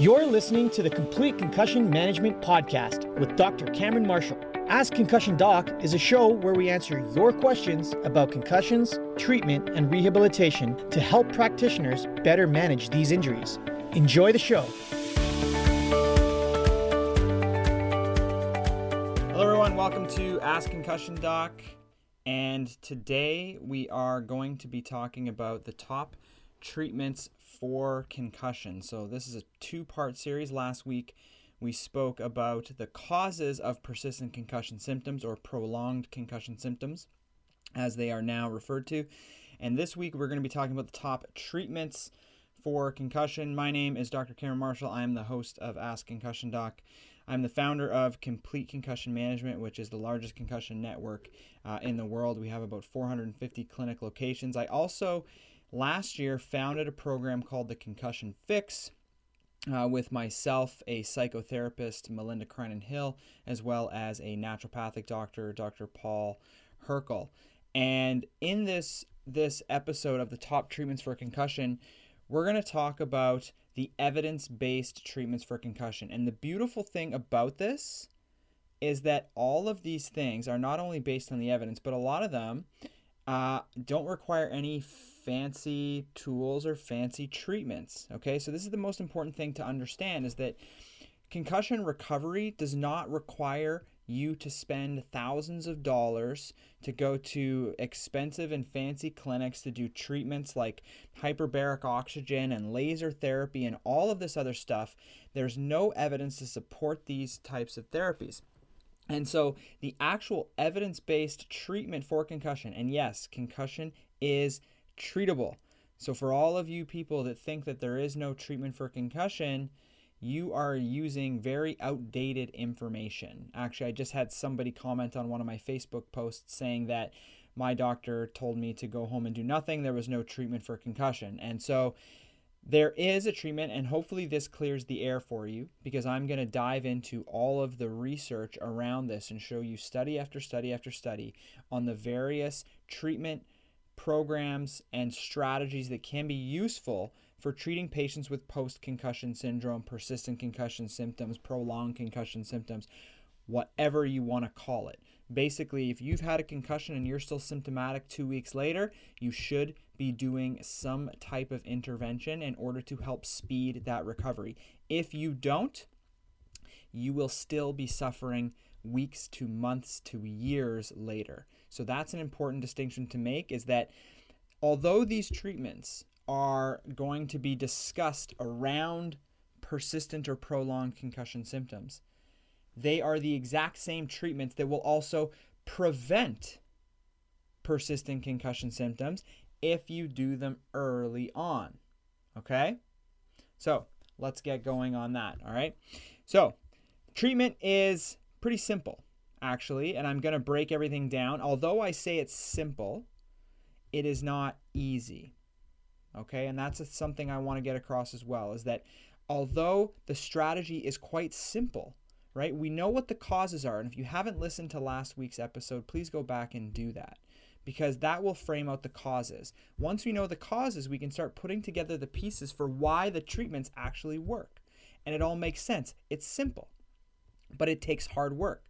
You're listening to the Complete Concussion Management Podcast with Dr. Cameron Marshall. Ask Concussion Doc is a show where we answer your questions about concussions, treatment, and rehabilitation to help practitioners better manage these injuries. Enjoy the show. Hello, everyone. Welcome to Ask Concussion Doc. And today we are going to be talking about the top treatments for concussion. So, this is a two part series. Last week, we spoke about the causes of persistent concussion symptoms or prolonged concussion symptoms, as they are now referred to. And this week, we're going to be talking about the top treatments for concussion. My name is Dr. Cameron Marshall. I am the host of Ask Concussion Doc. I'm the founder of Complete Concussion Management, which is the largest concussion network uh, in the world. We have about 450 clinic locations. I also last year founded a program called the Concussion Fix. Uh, with myself, a psychotherapist, Melinda Crinan Hill, as well as a naturopathic doctor, Dr. Paul Herkel. And in this this episode of the top treatments for concussion, we're going to talk about the evidence-based treatments for concussion. And the beautiful thing about this is that all of these things are not only based on the evidence, but a lot of them uh, don't require any fancy tools or fancy treatments. Okay, so this is the most important thing to understand is that concussion recovery does not require you to spend thousands of dollars to go to expensive and fancy clinics to do treatments like hyperbaric oxygen and laser therapy and all of this other stuff. There's no evidence to support these types of therapies. And so the actual evidence based treatment for concussion, and yes, concussion is treatable. So for all of you people that think that there is no treatment for concussion, you are using very outdated information. Actually, I just had somebody comment on one of my Facebook posts saying that my doctor told me to go home and do nothing. There was no treatment for concussion. And so there is a treatment, and hopefully, this clears the air for you because I'm going to dive into all of the research around this and show you study after study after study on the various treatment programs and strategies that can be useful for treating patients with post concussion syndrome, persistent concussion symptoms, prolonged concussion symptoms, whatever you want to call it. Basically, if you've had a concussion and you're still symptomatic two weeks later, you should be doing some type of intervention in order to help speed that recovery. If you don't, you will still be suffering weeks to months to years later. So that's an important distinction to make is that although these treatments are going to be discussed around persistent or prolonged concussion symptoms, they are the exact same treatments that will also prevent persistent concussion symptoms if you do them early on. Okay? So let's get going on that. All right? So, treatment is pretty simple, actually, and I'm going to break everything down. Although I say it's simple, it is not easy. Okay? And that's something I want to get across as well is that although the strategy is quite simple, right? We know what the causes are. And if you haven't listened to last week's episode, please go back and do that because that will frame out the causes. Once we know the causes, we can start putting together the pieces for why the treatments actually work. And it all makes sense. It's simple, but it takes hard work.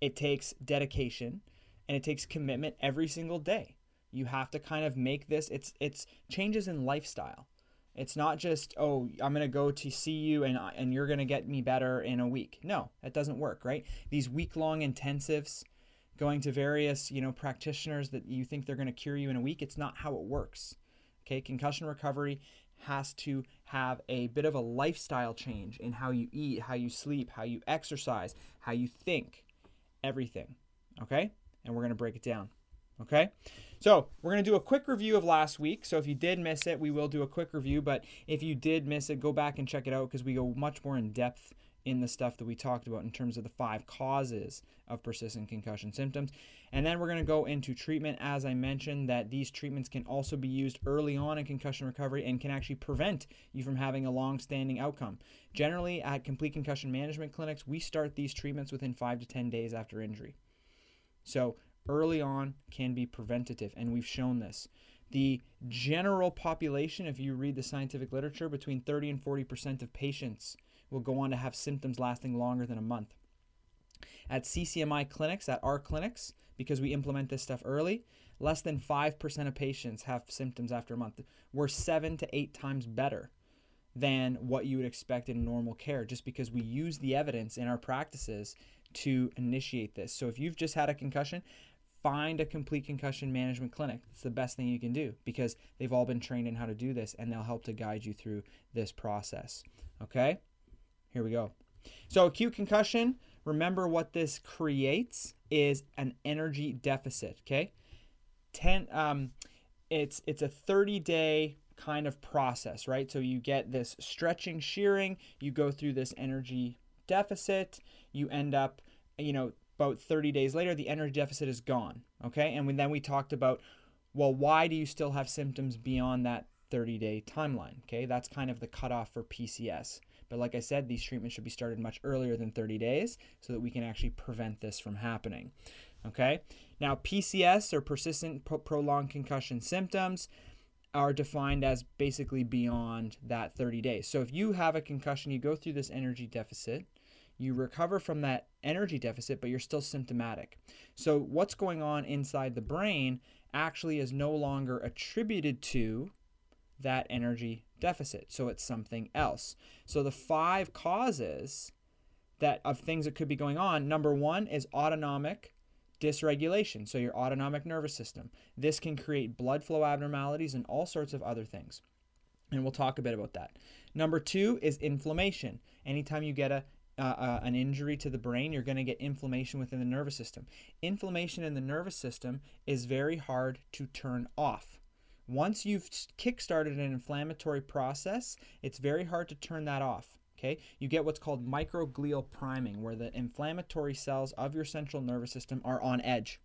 It takes dedication and it takes commitment every single day. You have to kind of make this it's it's changes in lifestyle. It's not just, oh, I'm going to go to see you and, and you're going to get me better in a week. No, that doesn't work, right? These week long intensives, going to various, you know, practitioners that you think they're going to cure you in a week, it's not how it works. Okay, concussion recovery has to have a bit of a lifestyle change in how you eat, how you sleep, how you exercise, how you think, everything. Okay? And we're going to break it down. Okay? So, we're going to do a quick review of last week. So, if you did miss it, we will do a quick review. But if you did miss it, go back and check it out because we go much more in depth in the stuff that we talked about in terms of the five causes of persistent concussion symptoms. And then we're going to go into treatment. As I mentioned, that these treatments can also be used early on in concussion recovery and can actually prevent you from having a long standing outcome. Generally, at complete concussion management clinics, we start these treatments within five to 10 days after injury. So, early on can be preventative, and we've shown this. The general population, if you read the scientific literature, between 30 and 40% of patients will go on to have symptoms lasting longer than a month. At CCMI clinics, at our clinics, because we implement this stuff early, less than 5% of patients have symptoms after a month. We're seven to eight times better than what you would expect in normal care just because we use the evidence in our practices to initiate this. So if you've just had a concussion, find a complete concussion management clinic. It's the best thing you can do because they've all been trained in how to do this and they'll help to guide you through this process. Okay? Here we go. So acute concussion, remember what this creates is an energy deficit, okay? 10 um it's it's a 30 day kind of process, right? So you get this stretching, shearing, you go through this energy deficit, you end up, you know, about 30 days later, the energy deficit is gone, okay? And then we talked about, well, why do you still have symptoms beyond that 30 day timeline, okay? That's kind of the cutoff for PCS. But like I said, these treatments should be started much earlier than 30 days so that we can actually prevent this from happening. Okay? Now, PCS or persistent prolonged concussion symptoms are defined as basically beyond that 30 days. So if you have a concussion, you go through this energy deficit, you recover from that energy deficit, but you're still symptomatic. So what's going on inside the brain actually is no longer attributed to that energy deficit. So it's something else. So the five causes that of things that could be going on, number 1 is autonomic dysregulation, so your autonomic nervous system. This can create blood flow abnormalities and all sorts of other things. And we'll talk a bit about that. Number two is inflammation. Anytime you get a uh, uh, an injury to the brain, you're going to get inflammation within the nervous system. Inflammation in the nervous system is very hard to turn off. Once you've kickstarted an inflammatory process, it's very hard to turn that off. Okay, you get what's called microglial priming, where the inflammatory cells of your central nervous system are on edge,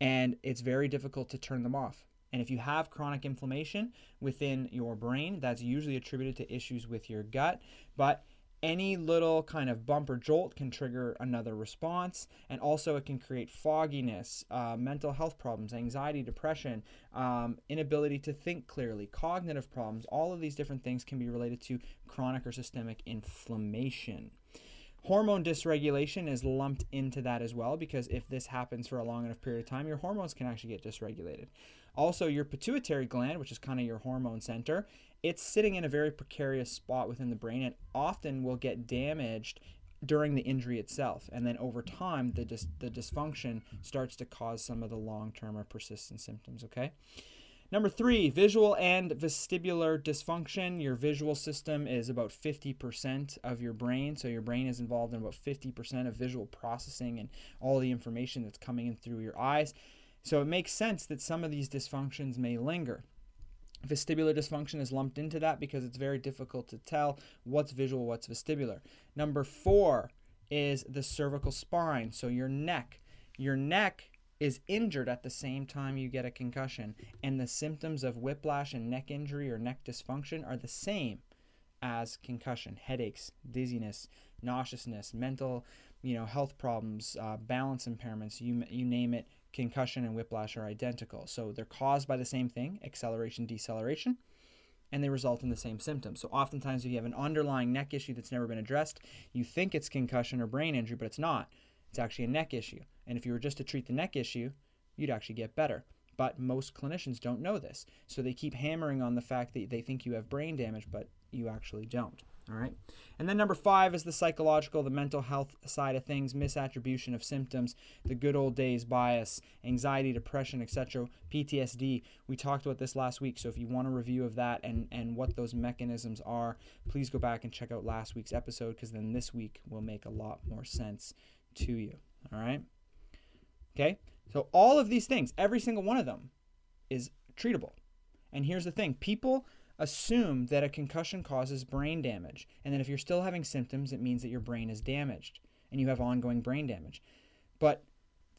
and it's very difficult to turn them off. And if you have chronic inflammation within your brain, that's usually attributed to issues with your gut. But any little kind of bump or jolt can trigger another response and also it can create fogginess uh, mental health problems anxiety depression um, inability to think clearly cognitive problems. All of these different things can be related to chronic or systemic inflammation. Hormone dysregulation is lumped into that as well because if this happens for a long enough period of time your hormones can actually get dysregulated. Also your pituitary gland which is kind of your hormone center it's sitting in a very precarious spot within the brain and often will get damaged during the injury itself. And then over time, the, dis- the dysfunction starts to cause some of the long term or persistent symptoms, okay? Number three, visual and vestibular dysfunction. Your visual system is about 50% of your brain. So your brain is involved in about 50% of visual processing and all the information that's coming in through your eyes. So it makes sense that some of these dysfunctions may linger. Vestibular dysfunction is lumped into that because it's very difficult to tell what's visual, what's vestibular. Number four is the cervical spine, so your neck. Your neck is injured at the same time you get a concussion, and the symptoms of whiplash and neck injury or neck dysfunction are the same as concussion headaches, dizziness, nauseousness, mental you know, health problems, uh, balance impairments, you, you name it, concussion and whiplash are identical. So they're caused by the same thing, acceleration, deceleration, and they result in the same symptoms. So oftentimes if you have an underlying neck issue that's never been addressed, you think it's concussion or brain injury, but it's not. It's actually a neck issue. And if you were just to treat the neck issue, you'd actually get better. But most clinicians don't know this. So they keep hammering on the fact that they think you have brain damage, but you actually don't. All right. And then number five is the psychological, the mental health side of things, misattribution of symptoms, the good old days bias, anxiety, depression, etc., PTSD. We talked about this last week. So if you want a review of that and, and what those mechanisms are, please go back and check out last week's episode because then this week will make a lot more sense to you. All right. Okay. So all of these things, every single one of them is treatable. And here's the thing people assume that a concussion causes brain damage, and that if you're still having symptoms, it means that your brain is damaged and you have ongoing brain damage. But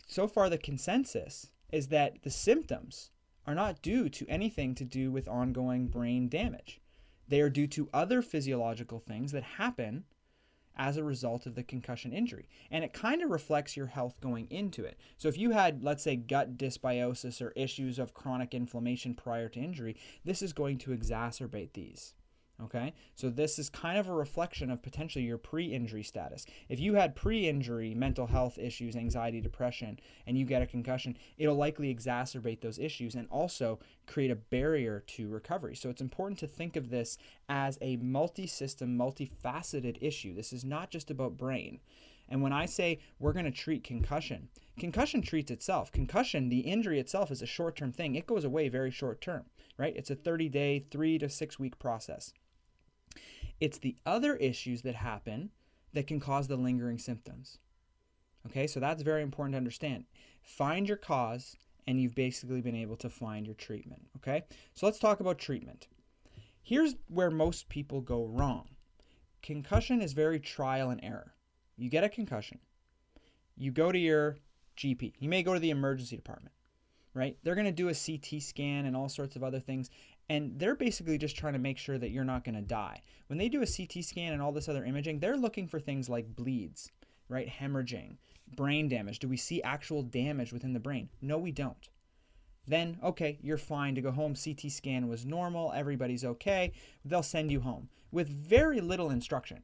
so far, the consensus is that the symptoms are not due to anything to do with ongoing brain damage. They are due to other physiological things that happen as a result of the concussion injury. And it kind of reflects your health going into it. So if you had, let's say, gut dysbiosis or issues of chronic inflammation prior to injury, this is going to exacerbate these. Okay, so this is kind of a reflection of potentially your pre injury status. If you had pre injury mental health issues, anxiety, depression, and you get a concussion, it'll likely exacerbate those issues and also create a barrier to recovery. So it's important to think of this as a multi system, multifaceted issue. This is not just about brain. And when I say we're going to treat concussion, concussion treats itself. Concussion, the injury itself, is a short term thing, it goes away very short term, right? It's a 30 day, three to six week process. It's the other issues that happen that can cause the lingering symptoms. Okay, so that's very important to understand. Find your cause, and you've basically been able to find your treatment. Okay, so let's talk about treatment. Here's where most people go wrong concussion is very trial and error. You get a concussion, you go to your GP, you may go to the emergency department, right? They're going to do a CT scan and all sorts of other things, and they're basically just trying to make sure that you're not going to die. When they do a CT scan and all this other imaging, they're looking for things like bleeds, right? Hemorrhaging, brain damage. Do we see actual damage within the brain? No, we don't. Then, okay, you're fine to go home. CT scan was normal. Everybody's okay. They'll send you home with very little instruction.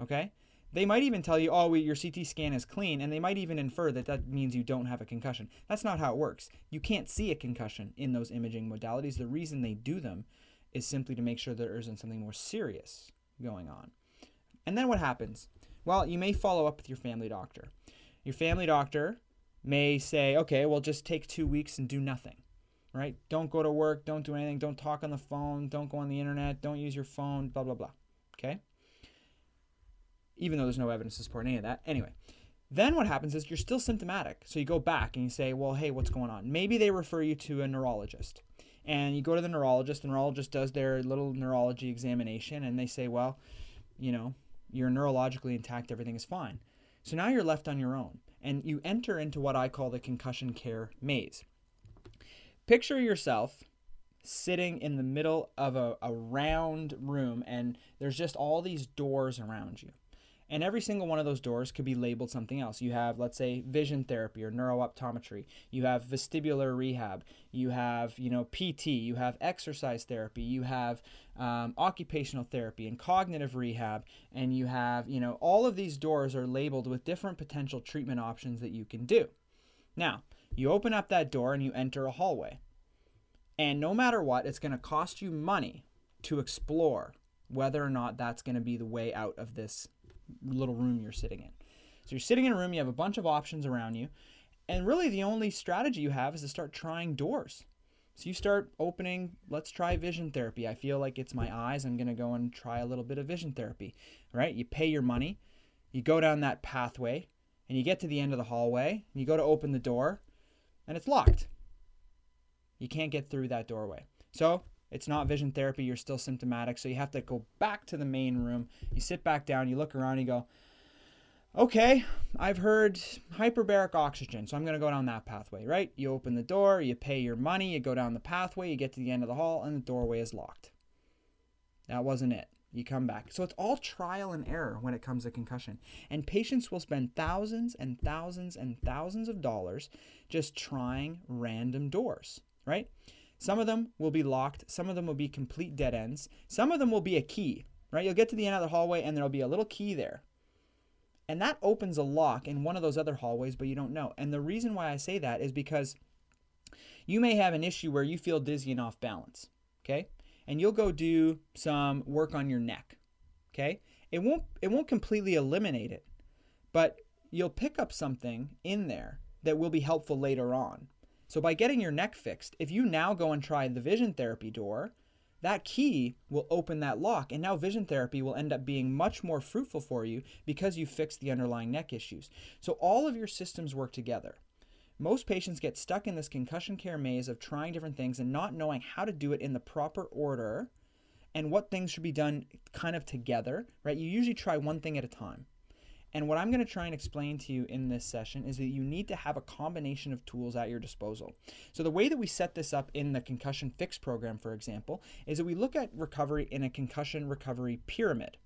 Okay? They might even tell you, oh, your CT scan is clean, and they might even infer that that means you don't have a concussion. That's not how it works. You can't see a concussion in those imaging modalities. The reason they do them is simply to make sure there isn't something more serious going on. And then what happens? Well, you may follow up with your family doctor. Your family doctor may say, okay, well, just take two weeks and do nothing, right? Don't go to work, don't do anything, don't talk on the phone, don't go on the internet, don't use your phone, blah, blah, blah. Okay? Even though there's no evidence to support any of that. Anyway, then what happens is you're still symptomatic. So you go back and you say, well, hey, what's going on? Maybe they refer you to a neurologist. And you go to the neurologist, the neurologist does their little neurology examination, and they say, well, you know, you're neurologically intact, everything is fine. So now you're left on your own, and you enter into what I call the concussion care maze. Picture yourself sitting in the middle of a, a round room, and there's just all these doors around you. And every single one of those doors could be labeled something else. You have, let's say, vision therapy or neurooptometry. You have vestibular rehab. You have, you know, PT. You have exercise therapy. You have um, occupational therapy and cognitive rehab. And you have, you know, all of these doors are labeled with different potential treatment options that you can do. Now, you open up that door and you enter a hallway. And no matter what, it's going to cost you money to explore whether or not that's going to be the way out of this little room you're sitting in. So you're sitting in a room, you have a bunch of options around you, and really the only strategy you have is to start trying doors. So you start opening, let's try vision therapy. I feel like it's my eyes. I'm going to go and try a little bit of vision therapy. Right? You pay your money, you go down that pathway, and you get to the end of the hallway, and you go to open the door, and it's locked. You can't get through that doorway. So it's not vision therapy, you're still symptomatic. So you have to go back to the main room. You sit back down, you look around, you go, okay, I've heard hyperbaric oxygen, so I'm going to go down that pathway, right? You open the door, you pay your money, you go down the pathway, you get to the end of the hall, and the doorway is locked. That wasn't it. You come back. So it's all trial and error when it comes to concussion. And patients will spend thousands and thousands and thousands of dollars just trying random doors, right? Some of them will be locked, some of them will be complete dead ends, some of them will be a key, right? You'll get to the end of the hallway and there'll be a little key there. And that opens a lock in one of those other hallways, but you don't know. And the reason why I say that is because you may have an issue where you feel dizzy and off balance, okay? And you'll go do some work on your neck, okay? It won't it won't completely eliminate it, but you'll pick up something in there that will be helpful later on. So by getting your neck fixed, if you now go and try the vision therapy door, that key will open that lock and now vision therapy will end up being much more fruitful for you because you fixed the underlying neck issues. So all of your systems work together. Most patients get stuck in this concussion care maze of trying different things and not knowing how to do it in the proper order and what things should be done kind of together, right? You usually try one thing at a time. And what I'm going to try and explain to you in this session is that you need to have a combination of tools at your disposal. So, the way that we set this up in the concussion fix program, for example, is that we look at recovery in a concussion recovery pyramid.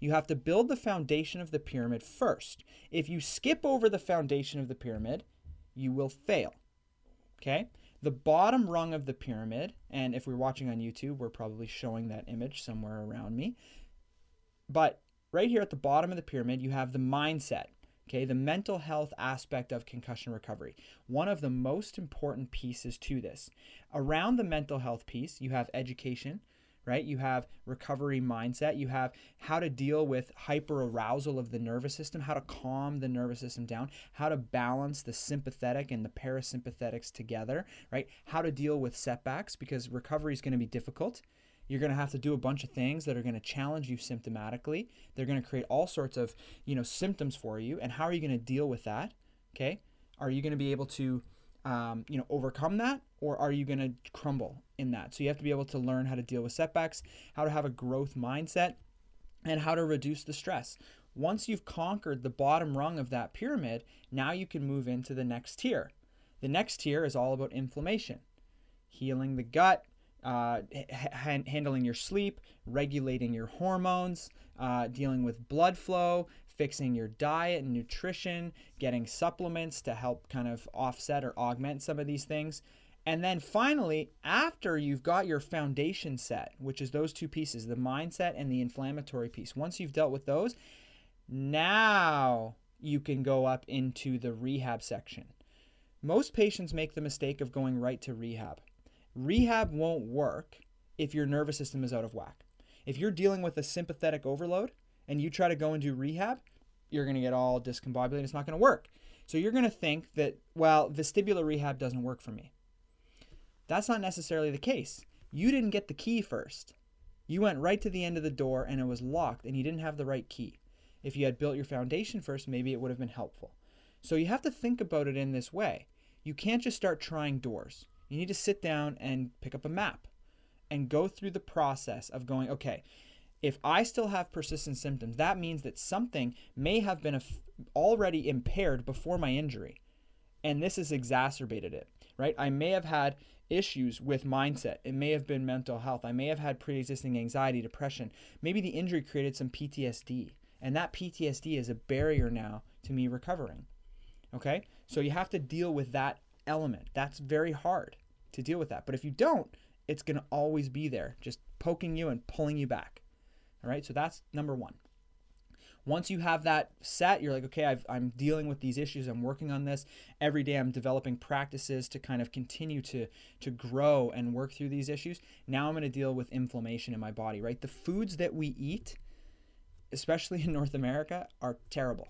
You have to build the foundation of the pyramid first. If you skip over the foundation of the pyramid, you will fail. Okay? The bottom rung of the pyramid, and if we're watching on YouTube, we're probably showing that image somewhere around me. But right here at the bottom of the pyramid, you have the mindset, okay, the mental health aspect of concussion recovery. One of the most important pieces to this. Around the mental health piece, you have education, right? You have recovery mindset, you have how to deal with hyperarousal of the nervous system, how to calm the nervous system down, how to balance the sympathetic and the parasympathetics together, right? How to deal with setbacks because recovery is going to be difficult. You're going to have to do a bunch of things that are going to challenge you symptomatically. They're going to create all sorts of, you know, symptoms for you. And how are you going to deal with that? Okay? Are you going to be able to um, you know, overcome that, or are you going to crumble in that? So you have to be able to learn how to deal with setbacks, how to have a growth mindset, and how to reduce the stress. Once you've conquered the bottom rung of that pyramid, now you can move into the next tier. The next tier is all about inflammation, healing the gut, uh, ha- handling your sleep, regulating your hormones, uh, dealing with blood flow, fixing your diet and nutrition, getting supplements to help kind of offset or augment some of these things. And then finally, after you've got your foundation set, which is those two pieces, the mindset and the inflammatory piece, once you've dealt with those, now you can go up into the rehab section. Most patients make the mistake of going right to rehab. Rehab won't work if your nervous system is out of whack. If you're dealing with a sympathetic overload, and you try to go and do rehab, you're going to get all discombobulated. It's not going to work. So you're going to think that, well, vestibular rehab doesn't work for me. That's not necessarily the case. You didn't get the key first. You went right to the end of the door and it was locked and you didn't have the right key. If you had built your foundation first, maybe it would have been helpful. So you have to think about it in this way. You can't just start trying doors. You need to sit down and pick up a map and go through the process of going, okay, if I still have persistent symptoms, that means that something may have been already impaired before my injury. And this has exacerbated it, right? I may have had issues with mindset. It may have been mental health. I may have had pre existing anxiety, depression. Maybe the injury created some PTSD. And that PTSD is a barrier now to me recovering. Okay? So you have to deal with that element. That's very hard to deal with that. But if you don't, it's going to always be there, just poking you and pulling you back. All right, so that's number one. Once you have that set, you're like, okay, i am dealing with these issues. I'm working on this every day. I'm developing practices to kind of continue to to grow and work through these issues. Now I'm going to deal with inflammation in my body. Right, the foods that we eat, especially in North America, are terrible.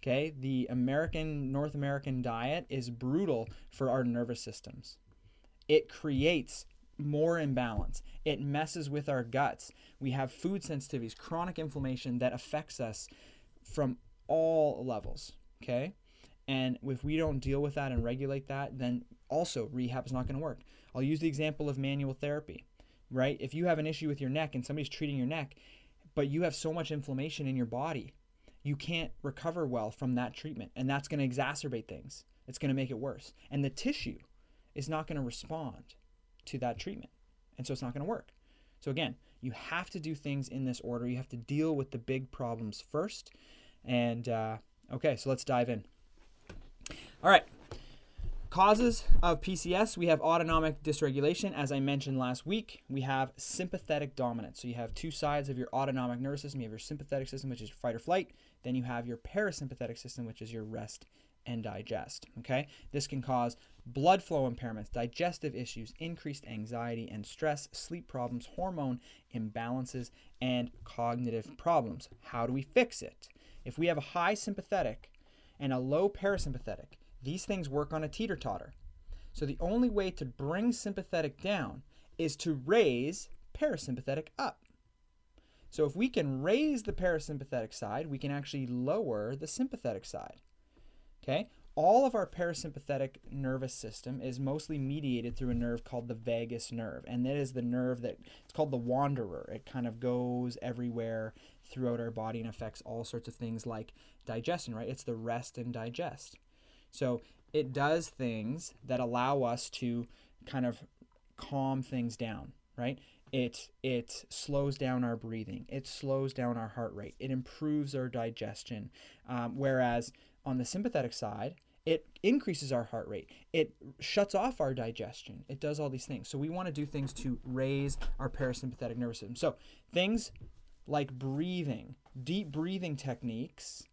Okay, the American North American diet is brutal for our nervous systems. It creates more imbalance. It messes with our guts. We have food sensitivities, chronic inflammation that affects us from all levels. Okay. And if we don't deal with that and regulate that, then also rehab is not going to work. I'll use the example of manual therapy, right? If you have an issue with your neck and somebody's treating your neck, but you have so much inflammation in your body, you can't recover well from that treatment. And that's going to exacerbate things. It's going to make it worse. And the tissue is not going to respond to that treatment. And so it's not going to work. So again, you have to do things in this order. You have to deal with the big problems first. And uh, okay, so let's dive in. All right. Causes of PCS, we have autonomic dysregulation. As I mentioned last week, we have sympathetic dominance. So you have two sides of your autonomic nervous system. You have your sympathetic system, which is fight or flight. Then you have your parasympathetic system, which is your rest and digest. Okay, this can cause blood flow impairments, digestive issues, increased anxiety and stress, sleep problems, hormone imbalances, and cognitive problems. How do we fix it? If we have a high sympathetic and a low parasympathetic, these things work on a teeter totter. So the only way to bring sympathetic down is to raise parasympathetic up. So if we can raise the parasympathetic side, we can actually lower the sympathetic side. Okay? All of our parasympathetic nervous system is mostly mediated through a nerve called the vagus nerve. And that is the nerve that it's called the wanderer. It kind of goes everywhere throughout our body and affects all sorts of things like digestion, right? It's the rest and digest. So it does things that allow us to kind of calm things down, right? It it slows down our breathing. It slows down our heart rate. It improves our digestion. Um, whereas on the sympathetic side, it increases our heart rate. It shuts off our digestion. It does all these things. So we want to do things to raise our parasympathetic nervous system. So things like breathing, deep breathing techniques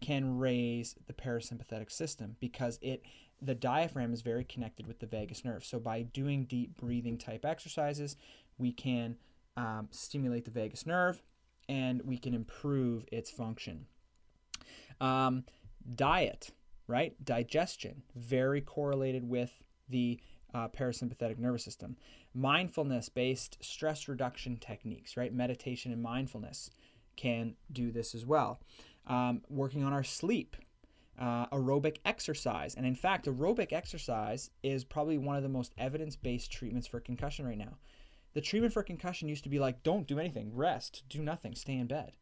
can raise the parasympathetic system because it the diaphragm is very connected with the vagus nerve. So by doing deep breathing type exercises, we can um, stimulate the vagus nerve and we can improve its function. Um, diet, right? Digestion, very correlated with the uh, parasympathetic nervous system. Mindfulness based stress reduction techniques, right? Meditation and mindfulness can do this as well. Um, working on our sleep, uh, aerobic exercise. And in fact, aerobic exercise is probably one of the most evidence based treatments for concussion right now. The treatment for concussion used to be like, don't do anything, rest, do nothing, stay in bed.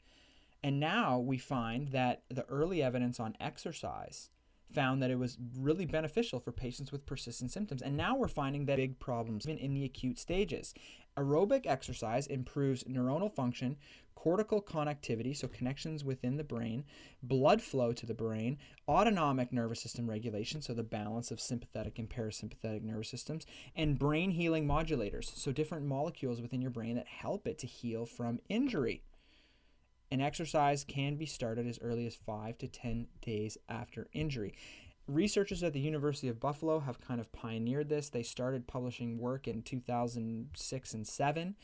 And now we find that the early evidence on exercise found that it was really beneficial for patients with persistent symptoms. And now we're finding that big problems even in the acute stages. Aerobic exercise improves neuronal function, cortical connectivity, so connections within the brain, blood flow to the brain, autonomic nervous system regulation, so the balance of sympathetic and parasympathetic nervous systems, and brain healing modulators, so different molecules within your brain that help it to heal from injury. An exercise can be started as early as 5 to 10 days after injury. Researchers at the University of Buffalo have kind of pioneered this. They started publishing work in 2006 and 7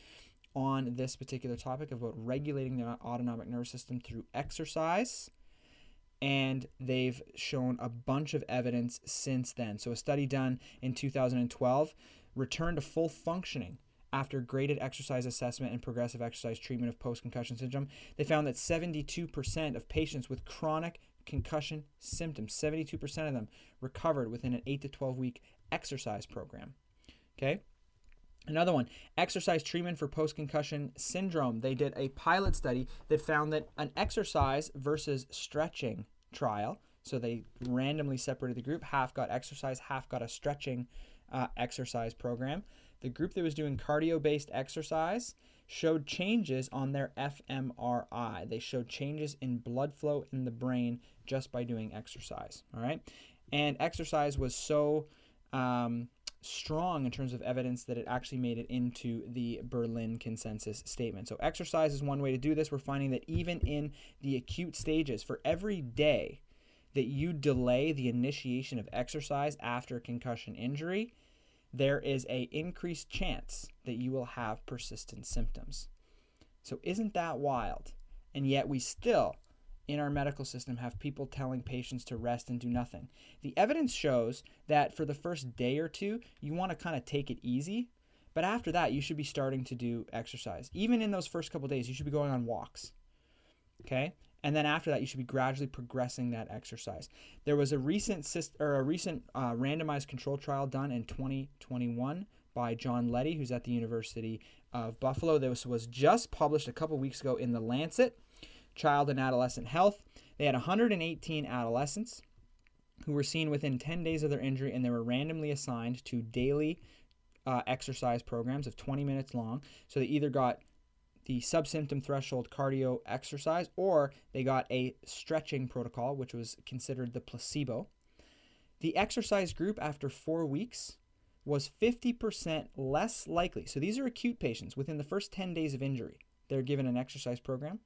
on this particular topic about regulating the autonomic nervous system through exercise. And they've shown a bunch of evidence since then. So, a study done in 2012 returned to full functioning after graded exercise assessment and progressive exercise treatment of post concussion syndrome, they found that 72% of patients with chronic concussion symptoms, 72% of them recovered within an 8 to 12 week exercise program. Okay? Another one, exercise treatment for post concussion syndrome. They did a pilot study that found that an exercise versus stretching trial, so they randomly separated the group, half got exercise, half got a stretching uh, exercise program the group that was doing cardio based exercise showed changes on their fMRI. They showed changes in blood flow in the brain just by doing exercise. All right. And exercise was so um, strong in terms of evidence that it actually made it into the Berlin consensus statement. So, exercise is one way to do this. We're finding that even in the acute stages, for every day that you delay the initiation of exercise after concussion injury, there is a increased chance that you will have persistent symptoms. So isn't that wild? And yet we still in our medical system have people telling patients to rest and do nothing. The evidence shows that for the first day or two, you want to kind of take it easy, but after that, you should be starting to do exercise. Even in those first couple days, you should be going on walks. Okay? And then after that you should be gradually progressing that exercise. There was a recent or a recent uh, randomized control trial done in 2021 by john Leddy, who's at the university of buffalo. This was just published a couple weeks ago in the lancet child and adolescent health. They had 118 adolescents who were seen within 10 days of their injury and they were randomly assigned to daily uh, exercise programs of 20 minutes long. So they either got the subsymptom threshold cardio exercise, or they got a stretching protocol, which was considered the placebo. The exercise group after four weeks was 50% less likely. So these are acute patients within the first 10 days of injury. They're given an exercise program.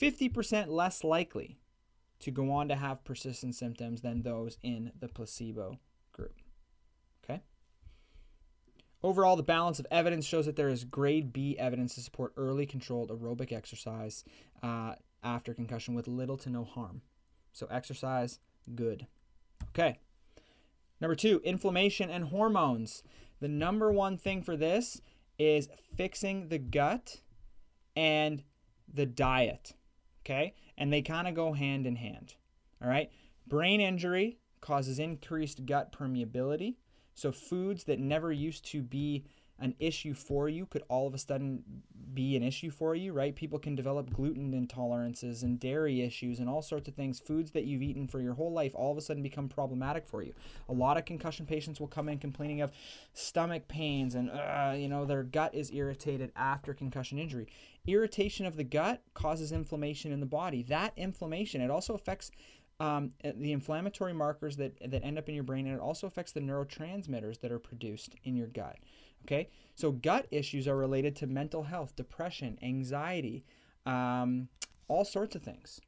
50% less likely to go on to have persistent symptoms than those in the placebo group. Overall, the balance of evidence shows that there is grade B evidence to support early controlled aerobic exercise uh, after concussion with little to no harm. So, exercise, good. Okay. Number two, inflammation and hormones. The number one thing for this is fixing the gut and the diet. Okay. And they kind of go hand in hand. All right. Brain injury causes increased gut permeability. So foods that never used to be an issue for you could all of a sudden be an issue for you, right? People can develop gluten intolerances and dairy issues and all sorts of things. Foods that you've eaten for your whole life all of a sudden become problematic for you. A lot of concussion patients will come in complaining of stomach pains and, uh, you know, their gut is irritated after concussion injury. Irritation of the gut causes inflammation in the body. That inflammation, it also affects um, the inflammatory markers that, that end up in your brain, and it also affects the neurotransmitters that are produced in your gut. Okay, so gut issues are related to mental health, depression, anxiety, um, all sorts of things.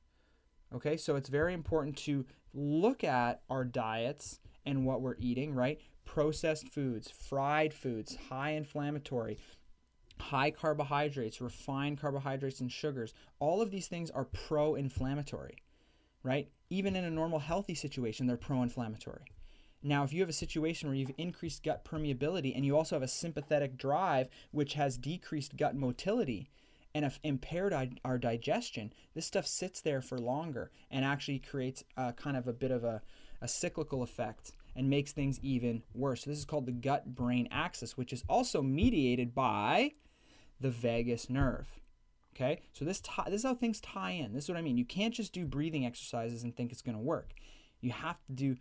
Okay, so it's very important to look at our diets and what we're eating, right? Processed foods, fried foods, high inflammatory, high carbohydrates, refined carbohydrates, and sugars. All of these things are pro inflammatory, right? Even in a normal healthy situation, they're pro inflammatory. Now, if you have a situation where you've increased gut permeability and you also have a sympathetic drive, which has decreased gut motility and impaired our digestion, this stuff sits there for longer and actually creates a, kind of a bit of a, a cyclical effect and makes things even worse. This is called the gut brain axis, which is also mediated by the vagus nerve. Okay, so this this is how things tie in. This is what I mean. You can't just do breathing exercises and think it's going to work. You have to do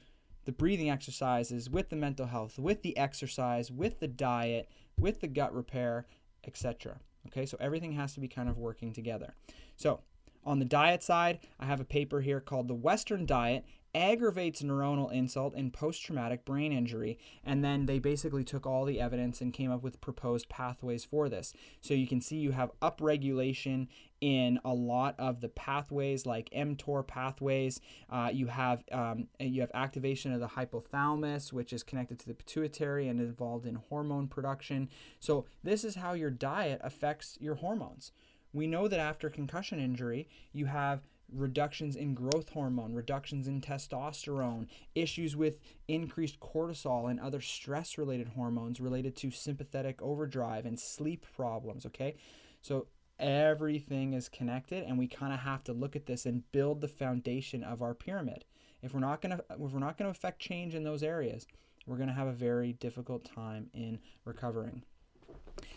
the breathing exercises with the mental health, with the exercise, with the diet, with the gut repair, etc. Okay, so everything has to be kind of working together. So on the diet side, I have a paper here called The Western Diet aggravates neuronal insult and post traumatic brain injury. And then they basically took all the evidence and came up with proposed pathways for this. So you can see you have upregulation in a lot of the pathways like mTOR pathways. Uh, you have um, you have activation of the hypothalamus, which is connected to the pituitary and involved in hormone production. So this is how your diet affects your hormones. We know that after concussion injury, you have reductions in growth hormone, reductions in testosterone, issues with increased cortisol and other stress related hormones related to sympathetic overdrive and sleep problems, okay? So everything is connected and we kind of have to look at this and build the foundation of our pyramid. If we're not to if we're not to affect change in those areas, we're to have a very difficult time in recovering.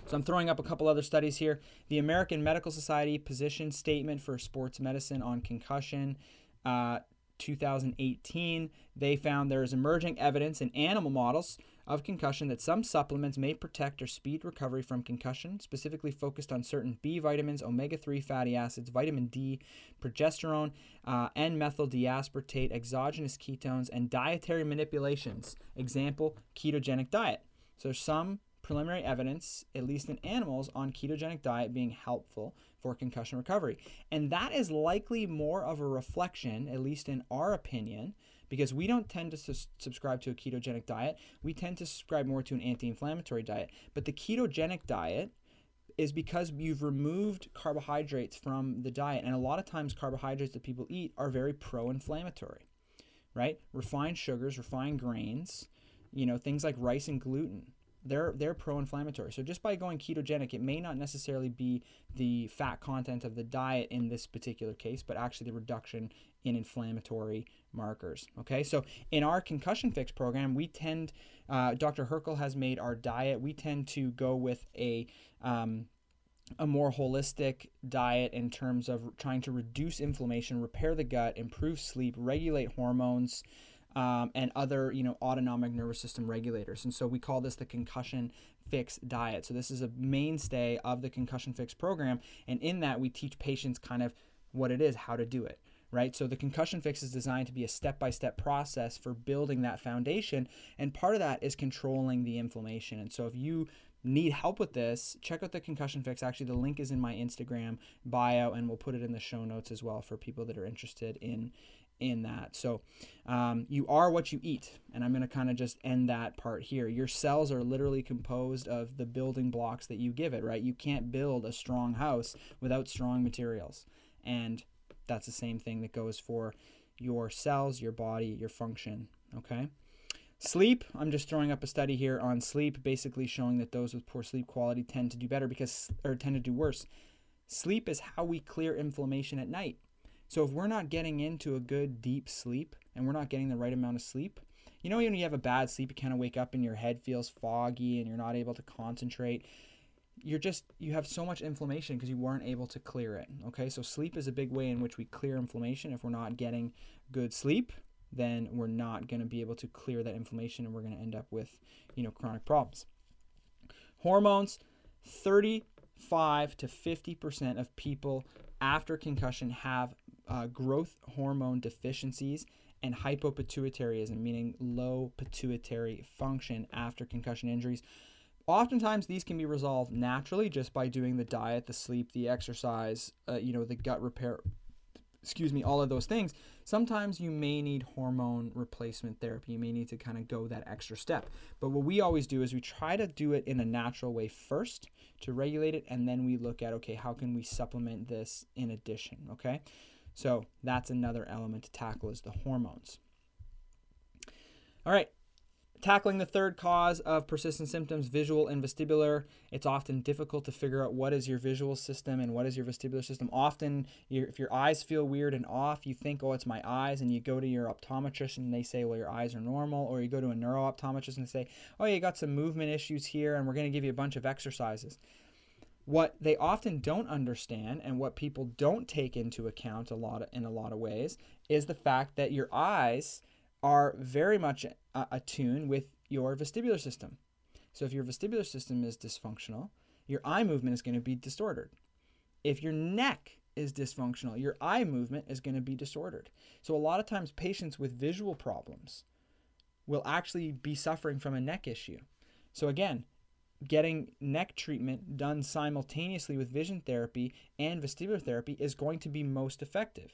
So I'm throwing up a couple other studies here. The American Medical Society position statement for sports medicine on concussion. Uh, 2018, they found there is emerging evidence in animal models of concussion that some supplements may protect or speed recovery from concussion, specifically focused on certain B vitamins, omega 3 fatty acids, vitamin D, progesterone, uh, N methyl D-aspartate, exogenous ketones, and dietary manipulations. Example, ketogenic diet. So, some preliminary evidence, at least in animals, on ketogenic diet being helpful for concussion recovery. And that is likely more of a reflection, at least in our opinion, because we don't tend to su- subscribe to a ketogenic diet. We tend to subscribe more to an anti inflammatory diet. But the ketogenic diet is because you've removed carbohydrates from the diet. And a lot of times, carbohydrates that people eat are very pro inflammatory, right? Refined sugars, refined grains, you know, things like rice and gluten they're they're pro-inflammatory. So just by going ketogenic, it may not necessarily be the fat content of the diet in this particular case, but actually the reduction in inflammatory markers. Okay, so in our concussion fix program, we tend, uh, Dr. Herkel has made our diet. We tend to go with a um, a more holistic diet in terms of trying to reduce inflammation, repair the gut, improve sleep, regulate hormones um, and other you know autonomic nervous system regulators. And so we call this the concussion fix diet. So this is a mainstay of the concussion fix program, and in that we teach patients kind of what it is, how to do it. Right? So the concussion fix is designed to be a step by step process for building that foundation. And part of that is controlling the inflammation. And so if you need help with this, check out the concussion fix. Actually, the link is in my Instagram bio, and we'll put it in the show notes as well for people that are interested in in that. So um, you are what you eat. And I'm going to kind of just end that part here. Your cells are literally composed of the building blocks that you give it, right? You can't build a strong house without strong materials. And that's the same thing that goes for your cells, your body, your function. Okay. Sleep, I'm just throwing up a study here on sleep, basically showing that those with poor sleep quality tend to do better because, or tend to do worse. Sleep is how we clear inflammation at night. So if we're not getting into a good deep sleep and we're not getting the right amount of sleep, you know, when you have a bad sleep, you kind of wake up and your head feels foggy and you're not able to concentrate. You're just, you have so much inflammation because you weren't able to clear it. Okay, so sleep is a big way in which we clear inflammation. If we're not getting good sleep, then we're not going to be able to clear that inflammation and we're going to end up with, you know, chronic problems. Hormones 35 to 50% of people after concussion have uh, growth hormone deficiencies and hypopituitarism, meaning low pituitary function after concussion injuries. Oftentimes, these can be resolved naturally just by doing the diet, the sleep, the exercise, uh, you know, the gut repair, excuse me, all of those things. Sometimes you may need hormone replacement therapy. You may need to kind of go that extra step. But what we always do is we try to do it in a natural way first to regulate it, and then we look at, okay, how can we supplement this in addition, okay? So that's another element to tackle is the hormones. All right, tackling the third cause of persistent symptoms, visual and vestibular. It's often difficult to figure out what is your visual system and what is your vestibular system. Often, if your eyes feel weird and off, you think, oh, it's my eyes, and you go to your optometrist and they say, well, your eyes are normal. Or you go to a neuro-optometrist and say, oh, you got some movement issues here, and we're going to give you a bunch of exercises. What they often don't understand and what people don't take into account a lot of, in a lot of ways is the fact that your eyes are very much uh, attuned with your vestibular system. So if your vestibular system is dysfunctional, your eye movement is going to be distorted. If your neck is dysfunctional, your eye movement is going to be disordered. So a lot of times patients with visual problems will actually be suffering from a neck issue. So again, getting neck treatment done simultaneously with vision therapy and vestibular therapy is going to be most effective.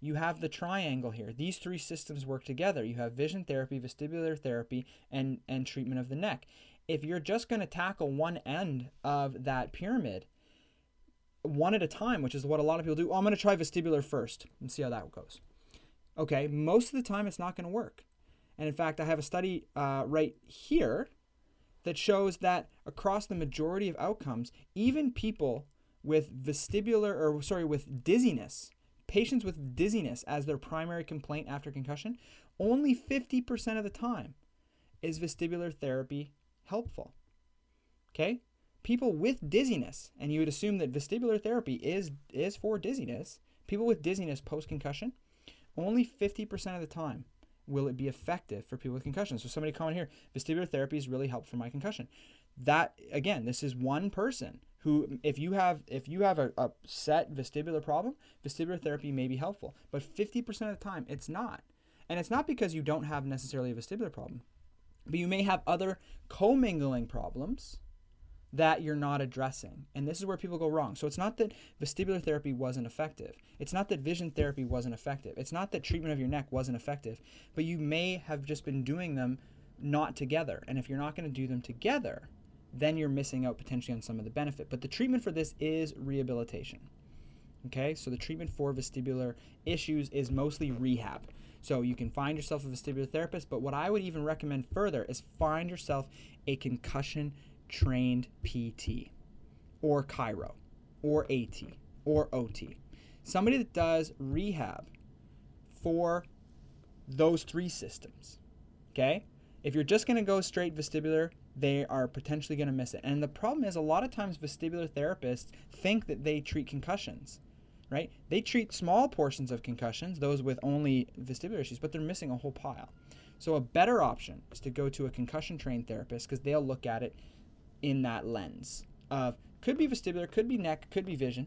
You have the triangle here. These three systems work together. You have vision therapy, vestibular therapy, and, and treatment of the neck. If you're just going to tackle one end of that pyramid, one at a time, which is what a lot of people do, oh, I'm going to try vestibular first and see how that goes. Okay, most of the time it's not going to work. And in fact, I have a study uh, right here that shows that across the majority of outcomes, even people with vestibular or sorry, with dizziness, patients with dizziness as their primary complaint after concussion, only 50% of the time is vestibular therapy helpful. Okay? People with dizziness, and you would assume that vestibular therapy is is for dizziness, people with dizziness post concussion, only 50% of the time will it be effective for people with concussions? So somebody comment here, vestibular therapy is really helpful for my concussion. That again, this is one person who if you have if you have a, a set vestibular problem, vestibular therapy may be helpful. But 50% of the time it's not. And it's not because you don't have necessarily a vestibular problem, but you may have other commingling problems that you're not addressing. And this is where people go wrong. So it's not that vestibular therapy wasn't effective. It's not that vision therapy wasn't effective. It's not that treatment of your neck wasn't effective, but you may have just been doing them not together. And if you're not going to do them together, then you're missing out potentially on some of the benefit. But the treatment for this is rehabilitation. Okay, so the treatment for vestibular issues is mostly rehab. So you can find yourself a vestibular therapist, but what I would even recommend further is find yourself a concussion trained PT or chiro or AT or OT. Somebody that does rehab for those three systems. Okay? If you're just going to go straight vestibular, they are potentially going to miss it. And the problem is, a lot of times vestibular therapists think that they treat concussions, right? They treat small portions of concussions, those with only vestibular issues, but they're missing a whole pile. So, a better option is to go to a concussion trained therapist because they'll look at it in that lens of could be vestibular, could be neck, could be vision,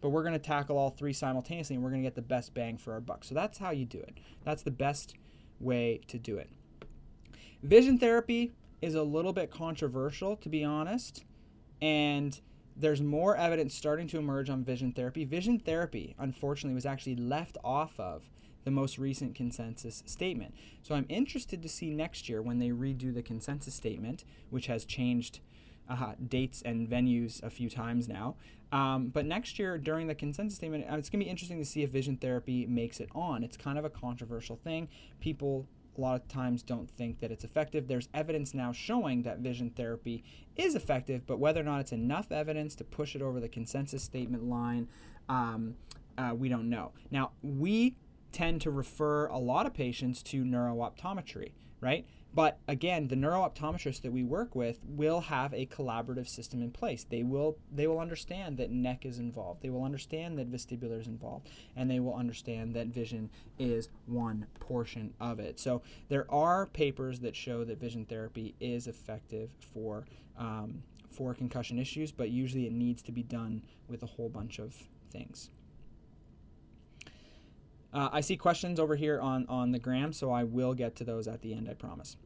but we're going to tackle all three simultaneously and we're going to get the best bang for our buck. So that's how you do it. That's the best way to do it. Vision therapy is a little bit controversial, to be honest, and there's more evidence starting to emerge on vision therapy. Vision therapy, unfortunately, was actually left off of the most recent consensus statement. So I'm interested to see next year when they redo the consensus statement, which has changed uh, dates and venues a few times now. Um, but next year, during the consensus statement, uh, it's going to be interesting to see if vision therapy makes it on. It's kind of a controversial thing. People a lot of times don't think that it's effective. There's evidence now showing that vision therapy is effective, but whether or not it's enough evidence to push it over the consensus statement line, um, uh, we don't know. Now, we tend to refer a lot of patients to neurooptometry, right? But again, the neurooptometrists that we work with will have a collaborative system in place. They will they will understand that neck is involved. They will understand that vestibular is involved, and they will understand that vision is one portion of it. So there are papers that show that vision therapy is effective for um, for concussion issues, but usually it needs to be done with a whole bunch of things. Uh, I see questions over here on, on the gram, so I will get to those at the end, I promise.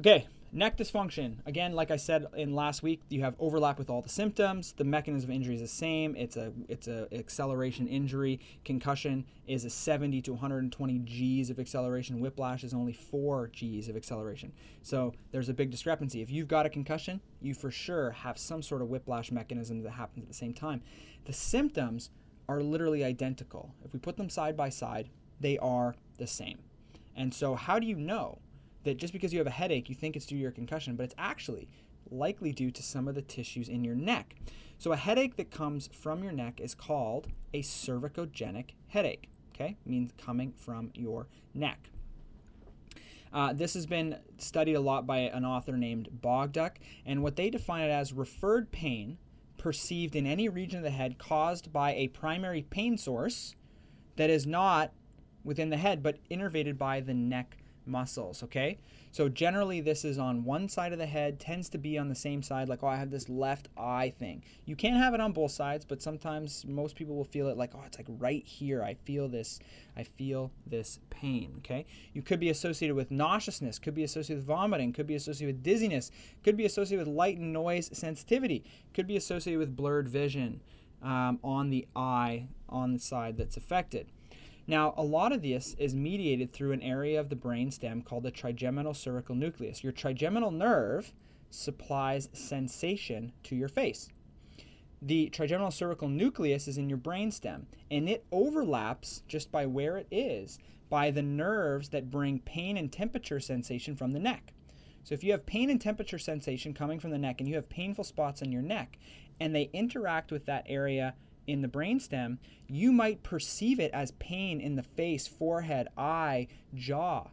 Okay, neck dysfunction. Again, like I said in last week, you have overlap with all the symptoms. The mechanism of injury is the same. It's a it's a acceleration injury. Concussion is a 70 to 120 G's of acceleration. Whiplash is only 4 G's of acceleration. So there's a big discrepancy. If you've got a concussion, you for sure have some sort of whiplash mechanism that happens at the same time. The symptoms are literally identical. If we put them side by side, they are the same. And so, how do you know that just because you have a headache, you think it's due to your concussion, but it's actually likely due to some of the tissues in your neck? So, a headache that comes from your neck is called a cervicogenic headache, okay? Means coming from your neck. Uh, this has been studied a lot by an author named Bogduk, and what they define it as referred pain perceived in any region of the head caused by a primary pain source that is not within the head but innervated by the neck muscles, okay? So generally this is on one side of the head, tends to be on the same side, like, oh, I have this left eye thing. You can have it on both sides, but sometimes most people will feel it like, oh, it's like right here. I feel this, I feel this pain, okay? You could be associated with nauseousness, could be associated with vomiting, could be associated with dizziness, could be associated with light and noise sensitivity, could be associated with blurred vision um, on the eye on the side that's affected. Now, a lot of this is mediated through an area of the brain stem called the trigeminal cervical nucleus. Your trigeminal nerve supplies sensation to your face. The trigeminal cervical nucleus is in your brain stem, and it overlaps just by where it is by the nerves that bring pain and temperature sensation from the neck. So if you have pain and temperature sensation coming from the neck and you have painful spots on your neck and they interact with that area in the brainstem, you might perceive it as pain in the face, forehead, eye, jaw.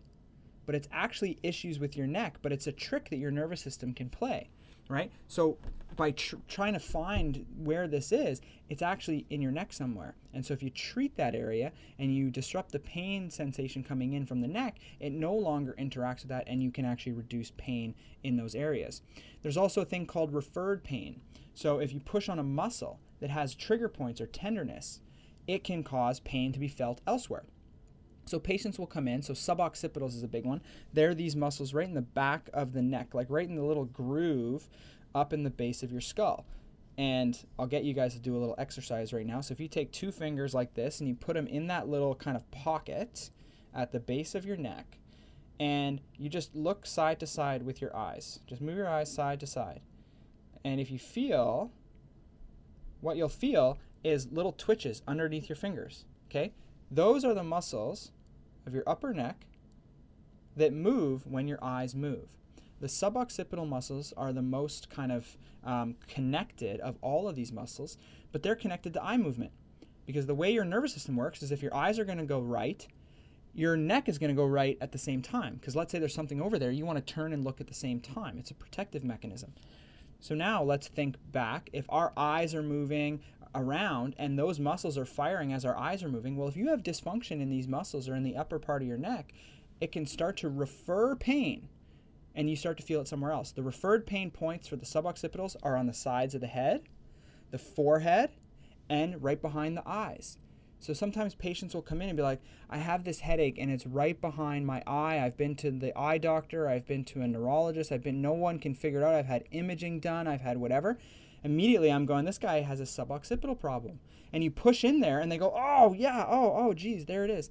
But it's actually issues with your neck, but it's a trick that your nervous system can play, right? So by tr- trying to find where this is, it's actually in your neck somewhere. And so if you treat that area and you disrupt the pain sensation coming in from the neck, it no longer interacts with that and you can actually reduce pain in those areas. There's also a thing called referred pain. So if you push on a muscle, that has trigger points or tenderness, it can cause pain to be felt elsewhere. So patients will come in. So suboccipitals is a big one. They're these muscles right in the back of the neck, like right in the little groove up in the base of your skull. And I'll get you guys to do a little exercise right now. So if you take two fingers like this and you put them in that little kind of pocket at the base of your neck, and you just look side to side with your eyes. Just move your eyes side to side. And if you feel what you'll feel is little twitches underneath your fingers. Okay? Those are the muscles of your upper neck that move when your eyes move. The suboccipital muscles are the most kind of um, connected of all of these muscles, but they're connected to eye movement. Because the way your nervous system works is if your eyes are going to go right, your neck is going to go right at the same time. Because let's say there's something over there, you want to turn and look at the same time. It's a protective mechanism. So now let's think back. If our eyes are moving around and those muscles are firing as our eyes are moving, well, if you have dysfunction in these muscles or in the upper part of your neck, it can start to refer pain and you start to feel it somewhere else. The referred pain points for the suboccipitals are on the sides of the head, the forehead, and right behind the eyes. So sometimes patients will come in and be like, I have this headache and it's right behind my eye. I've been to the eye doctor, I've been to a neurologist, I've been, no one can figure it out. I've had imaging done, I've had whatever. Immediately I'm going, this guy has a suboccipital problem. And you push in there and they go, oh, yeah, oh, oh, geez, there it is.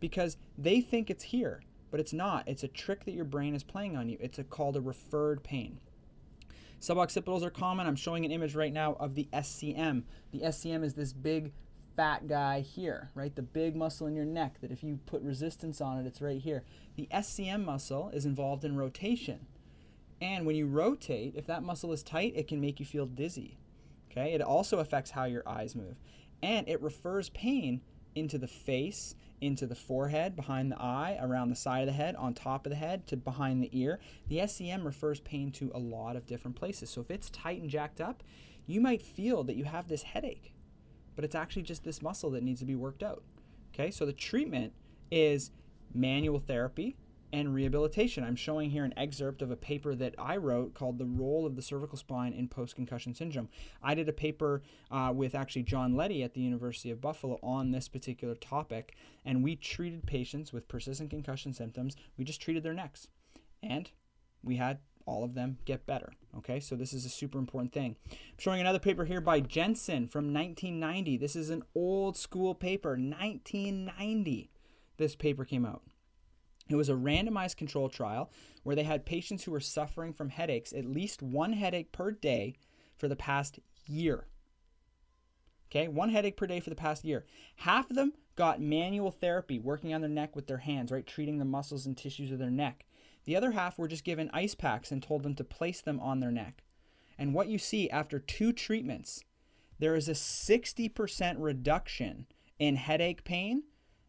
Because they think it's here, but it's not. It's a trick that your brain is playing on you. It's a, called a referred pain. Suboccipitals are common. I'm showing an image right now of the SCM. The SCM is this big fat guy here, right? The big muscle in your neck that if you put resistance on it, it's right here. The SCM muscle is involved in rotation. And when you rotate, if that muscle is tight, it can make you feel dizzy. Okay? It also affects how your eyes move. And it refers pain into the face, into the forehead, behind the eye, around the side of the head, on top of the head, to behind the ear. The SCM refers pain to a lot of different places. So if it's tight and jacked up, you might feel that you have this headache but it's actually just this muscle that needs to be worked out. Okay, so the treatment is manual therapy and rehabilitation. I'm showing here an excerpt of a paper that I wrote called The Role of the Cervical Spine in Post Concussion Syndrome. I did a paper uh, with actually John Leddy at the University of Buffalo on this particular topic, and we treated patients with persistent concussion symptoms. We just treated their necks, and we had all of them get better. Okay, so this is a super important thing. I'm showing another paper here by Jensen from 1990. This is an old school paper, 1990. This paper came out. It was a randomized control trial where they had patients who were suffering from headaches, at least one headache per day for the past year. Okay, one headache per day for the past year. Half of them got manual therapy, working on their neck with their hands, right, treating the muscles and tissues of their neck. The other half were just given ice packs and told them to place them on their neck. And what you see after two treatments, there is a 60% reduction in headache pain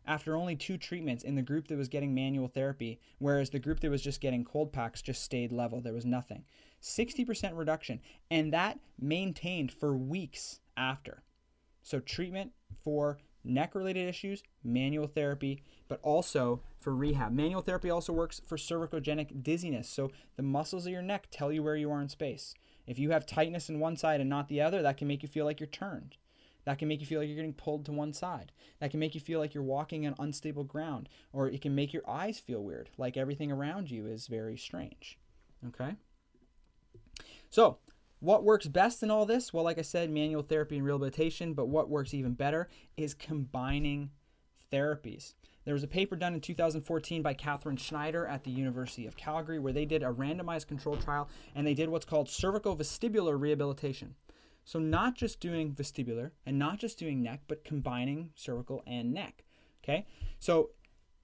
after only two treatments in the group that was getting manual therapy, whereas the group that was just getting cold packs just stayed level. There was nothing. 60% reduction, and that maintained for weeks after. So, treatment for neck related issues, manual therapy, but also for rehab. Manual therapy also works for cervicogenic dizziness. So, the muscles of your neck tell you where you are in space. If you have tightness in one side and not the other, that can make you feel like you're turned. That can make you feel like you're getting pulled to one side. That can make you feel like you're walking on unstable ground. Or it can make your eyes feel weird, like everything around you is very strange. Okay? So, what works best in all this? Well, like I said, manual therapy and rehabilitation, but what works even better is combining therapies. There was a paper done in 2014 by Kathryn Schneider at the University of Calgary where they did a randomized control trial and they did what's called cervical vestibular rehabilitation. So, not just doing vestibular and not just doing neck, but combining cervical and neck. Okay. So,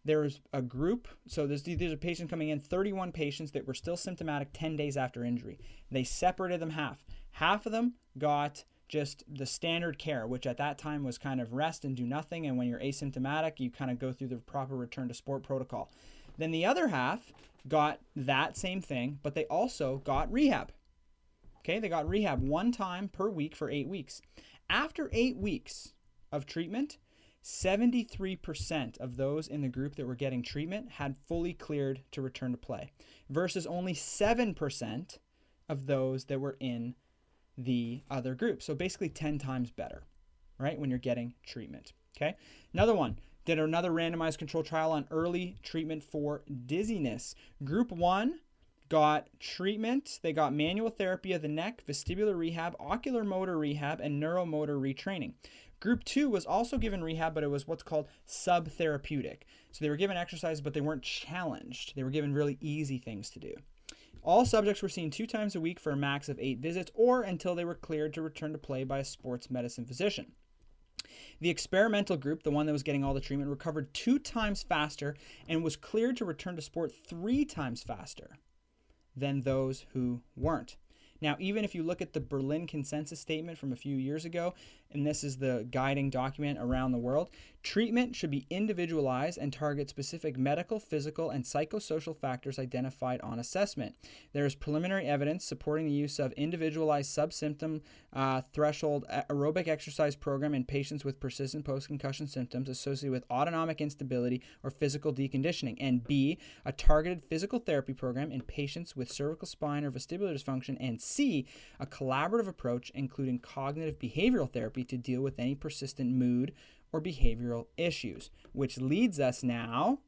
there's a group. So, there's, there's a patient coming in, 31 patients that were still symptomatic 10 days after injury. They separated them half. Half of them got just the standard care, which at that time was kind of rest and do nothing. And when you're asymptomatic, you kind of go through the proper return to sport protocol. Then the other half got that same thing, but they also got rehab. Okay, they got rehab one time per week for eight weeks. After eight weeks of treatment, 73% of those in the group that were getting treatment had fully cleared to return to play, versus only 7% of those that were in the other group. So basically 10 times better, right, when you're getting treatment. Okay, another one did another randomized control trial on early treatment for dizziness. Group one got treatment. They got manual therapy of the neck, vestibular rehab, ocular motor rehab, and neuromotor retraining. Group two was also given rehab, but it was what's called subtherapeutic. So they were given exercise, but they weren't challenged. They were given really easy things to do. All subjects were seen two times a week for a max of eight visits or until they were cleared to return to play by a sports medicine physician. The experimental group, the one that was getting all the treatment, recovered two times faster and was cleared to return to sport three times faster than those who weren't. Now, even if you look at the Berlin Consensus Statement from a few years ago, and this is the guiding document around the world, treatment should be individualized and target specific medical, physical, and psychosocial factors identified on assessment. There is preliminary evidence supporting the use of individualized subsymptom uh, threshold aerobic exercise program in patients with persistent post-concussion symptoms associated with autonomic instability or physical deconditioning, and B, a targeted physical therapy program in patients with cervical spine or vestibular dysfunction, and C, a collaborative approach including cognitive behavioral therapy to deal with any persistent mood or behavioral issues, which leads us now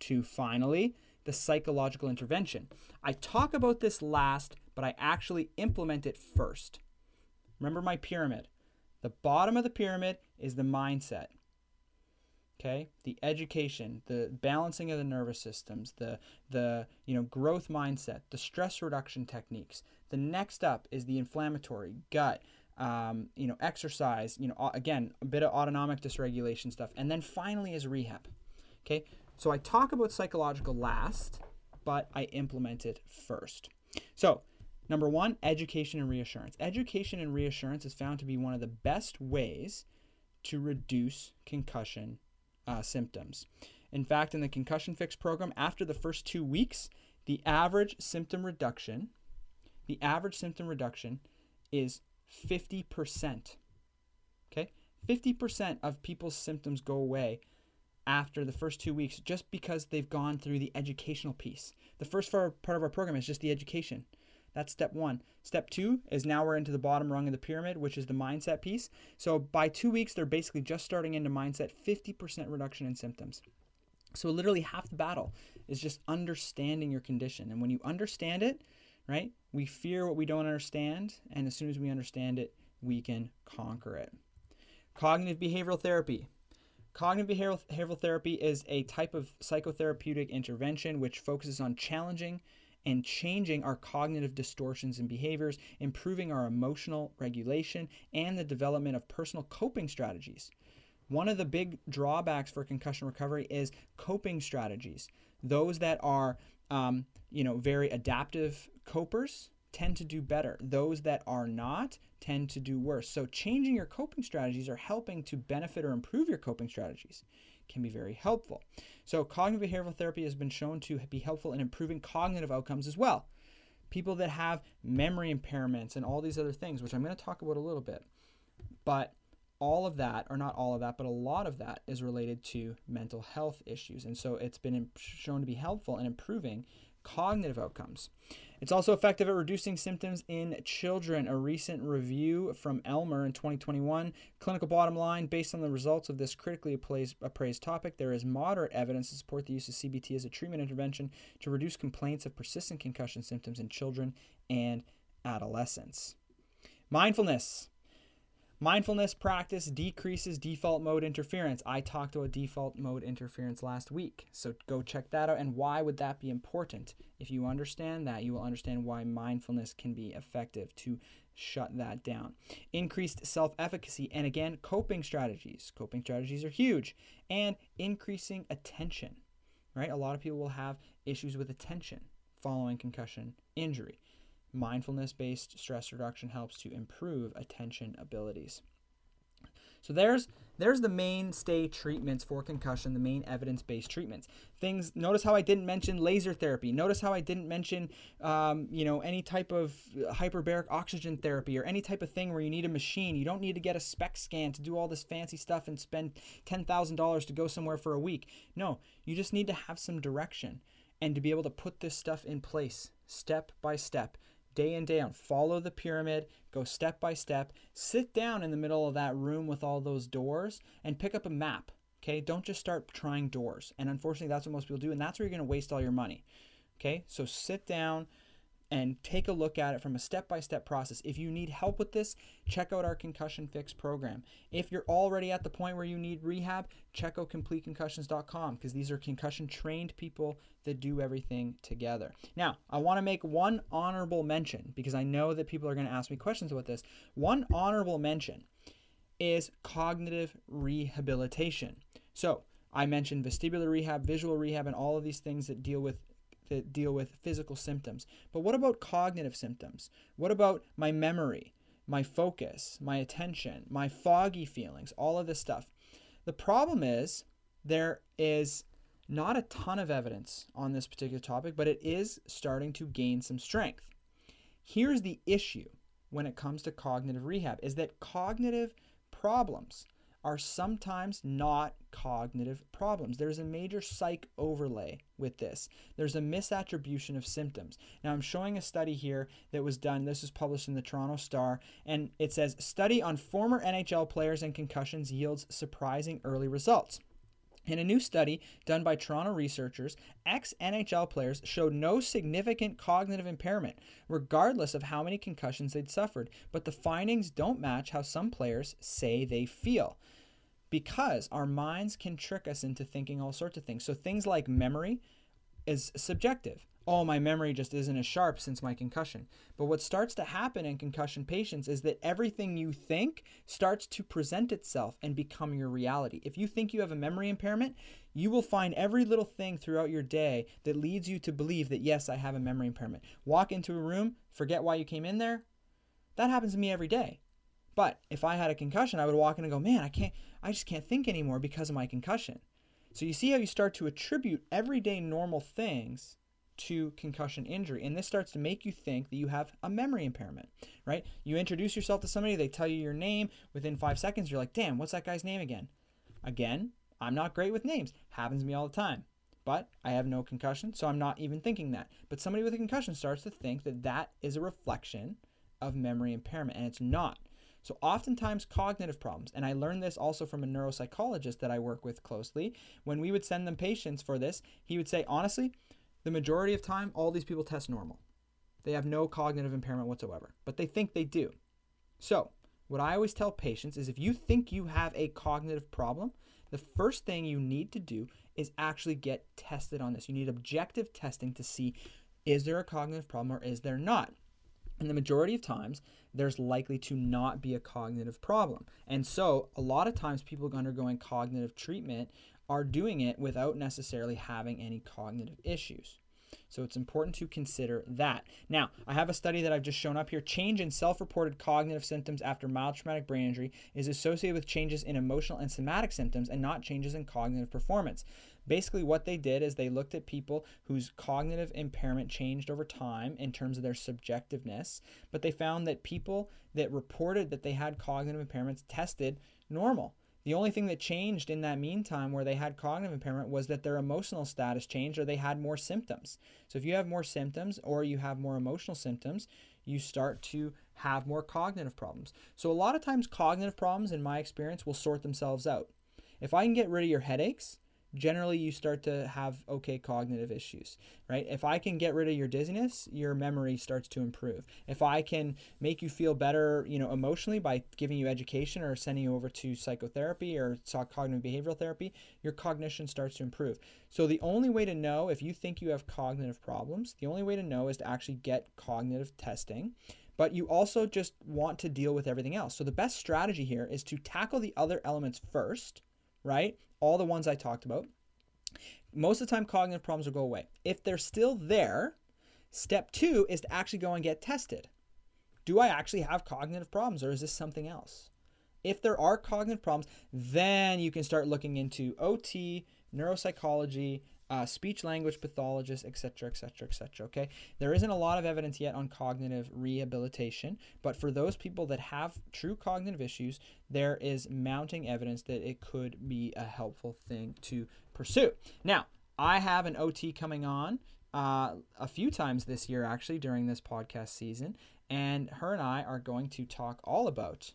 to finally the psychological intervention. I talk about this last, but I actually implement it first. Remember my pyramid. The bottom of the pyramid is the mindset. Okay? The education, the balancing of the nervous systems, the the, you know, growth mindset, the stress reduction techniques. The next up is the inflammatory gut, um, you know, exercise, you know, again, a bit of autonomic dysregulation stuff. And then finally is rehab. Okay? So I talk about psychological last, but I implement it first. So, number one, education and reassurance. Education and reassurance is found to be one of the best ways to reduce concussion uh, symptoms. In fact, in the Concussion Fix program, after the first two weeks, the average symptom reduction, the average symptom reduction is 50%. Okay? 50% of people's symptoms go away after the first two weeks just because they've gone through the educational piece. The first part of our program is just the education. That's step one. Step two is now we're into the bottom rung of the pyramid, which is the mindset piece. So by two weeks, they're basically just starting into mindset, 50% reduction in symptoms. So literally half the battle is just understanding your condition. And when you understand it, right, we fear what we don't understand. And as soon as we understand it, we can conquer it. Cognitive behavioral therapy. Cognitive behavioral, therapy is a type of psychotherapeutic intervention which focuses on challenging and changing our cognitive distortions and behaviors, improving our emotional regulation, and the development of personal coping strategies. One of the big drawbacks for concussion recovery is coping strategies. Those that are, um, you know, very adaptive copers tend to do better. Those that are not tend to do worse. So changing your coping strategies or helping to benefit or improve your coping strategies can be very helpful. So, cognitive behavioral therapy has been shown to be helpful in improving cognitive outcomes as well. People that have memory impairments and all these other things, which I'm going to talk about a little bit, but all of that, or not all of that, but a lot of that is related to mental health issues. And so it's been shown to be helpful in improving cognitive outcomes. It's also effective at reducing symptoms in children. A recent review from Elmer in 2021. Clinical bottom line based on the results of this critically appraised, topic, there is moderate evidence to support the use of CBT as a treatment intervention to reduce complaints of persistent concussion symptoms in children and adolescents. Mindfulness. Mindfulness practice decreases default mode interference. I talked about default mode interference last week, so go check that out. And why would that be important? If you understand that, you will understand why mindfulness can be effective to shut that down. Increased self efficacy, and again, coping strategies. Coping strategies are huge. And increasing attention, right? A lot of people will have issues with attention following concussion injury. Mindfulness based stress reduction helps to improve attention abilities. So there's there's the mainstay treatments for concussion, the main evidence-based treatments. Things. Notice how I didn't mention laser therapy. Notice how I didn't mention, um, you know, any type of hyperbaric oxygen therapy or any type of thing where you need a machine. You don't need to get a SPECT scan to do all this fancy stuff and spend ten thousand dollars to go somewhere for a week. No, you just need to have some direction and to be able to put this stuff in place step by step day in, day out. Follow the pyramid, go step by step. Sit down in the middle of that room with all those doors and pick up a map. Okay, don't just start trying doors. And unfortunately, that's what most people do, and that's where you're to waste all your money. Okay, so sit down, and take a look at it from a step by step process. If you need help with this, check out our Concussion Fix program. If you're already at the point where you need rehab, check out CompleteConcussions.com because these are concussion trained people that do everything together. Now, I want to make one honorable mention because I know that people are going to ask me questions about this. One honorable mention is cognitive rehabilitation. So, I mentioned vestibular rehab, visual rehab, and all of these things that deal with that deal with physical symptoms. But what about cognitive symptoms? What about my memory, my focus, my attention, my foggy feelings, all of this stuff? The problem is there is not a ton of evidence on this particular topic, but it is starting to gain some strength. Here's the issue when it comes to cognitive rehab is that cognitive problems are sometimes not cognitive problems. There's a major psych overlay with this. There's a misattribution of symptoms. Now, I'm showing a study here that was done. This was published in the Toronto Star, and it says Study on former NHL players and concussions yields surprising early results. In a new study done by Toronto researchers, ex NHL players showed no significant cognitive impairment, regardless of how many concussions they'd suffered, but the findings don't match how some players say they feel because our minds can trick us into thinking all sorts of things. So things like memory is subjective. Oh, my memory just isn't as sharp since my concussion. But what starts to happen in concussion patients is that everything you think starts to present itself and become your reality. If you think you have a memory impairment, you will find every little thing throughout your day that leads you to believe that, yes, I have a memory impairment. Walk into a room, forget why you came in there. That happens to me every day. But if I had a concussion, I would walk in and go, man, I can't, I just can't think anymore because of my concussion. So you see how you start to attribute everyday normal things to concussion injury. And this starts to make you think that you have a memory impairment, right? You introduce yourself to somebody, they tell you your name. Within five seconds, you're like, damn, what's that guy's name again? Again, I'm not great with names. Happens to me all the time. But I have no concussion, so I'm not even thinking that. But somebody with a concussion starts to think that that is a reflection of memory impairment, and it's not. So, oftentimes, cognitive problems, and I learned this also from a neuropsychologist that I work with closely. When we would send them patients for this, he would say, honestly, the majority of time, all these people test normal. They have no cognitive impairment whatsoever, but they think they do. So, what I always tell patients is if you think you have a cognitive problem, the first thing you need to do is actually get tested on this. You need objective testing to see is there a cognitive problem or is there not? And the majority of times, there's likely to not be a cognitive problem. And so, a lot of times, people undergoing cognitive treatment are doing it without necessarily having any cognitive issues. So it's important to consider that. Now, I have a study that I've just shown up here. Change in self reported cognitive symptoms after mild traumatic brain injury is associated with changes in emotional and somatic symptoms and not changes in cognitive performance. Basically, what they did is they looked at people whose cognitive impairment changed over time in terms of their subjectiveness, but they found that people that reported that they had cognitive impairments tested normal. The only thing that changed in that meantime where they had cognitive impairment was that their emotional status changed or they had more symptoms. So if you have more symptoms or you have more emotional symptoms, you start to have more cognitive problems. So a lot of times cognitive problems in my experience will sort themselves out. If I can get rid of your headaches, generally you start to have okay cognitive issues, right? If I can get rid of your dizziness, your memory starts to improve. If I can make you feel better, you know, emotionally by giving you education or sending you over to psychotherapy or cognitive behavioral therapy, your cognition starts to improve. So the only way to know if you think you have cognitive problems, the only way to know is to actually get cognitive testing but you also just want to deal with everything else. So the best strategy here is to tackle the other elements first, right? all the ones I talked about. Most of the time, cognitive problems will go away. If they're still there, step two is to actually go and get tested. Do I actually have cognitive problems or is this something else? If there are cognitive problems, then you can start looking into OT, neuropsychology, uh, speech language pathologists, etc., etc., etc. Okay, there isn't a lot of evidence yet on cognitive rehabilitation, but for those people that have true cognitive issues, there is mounting evidence that it could be a helpful thing to pursue. Now, I have an OT coming on uh, a few times this year, actually, during this podcast season, and her and I are going to talk all about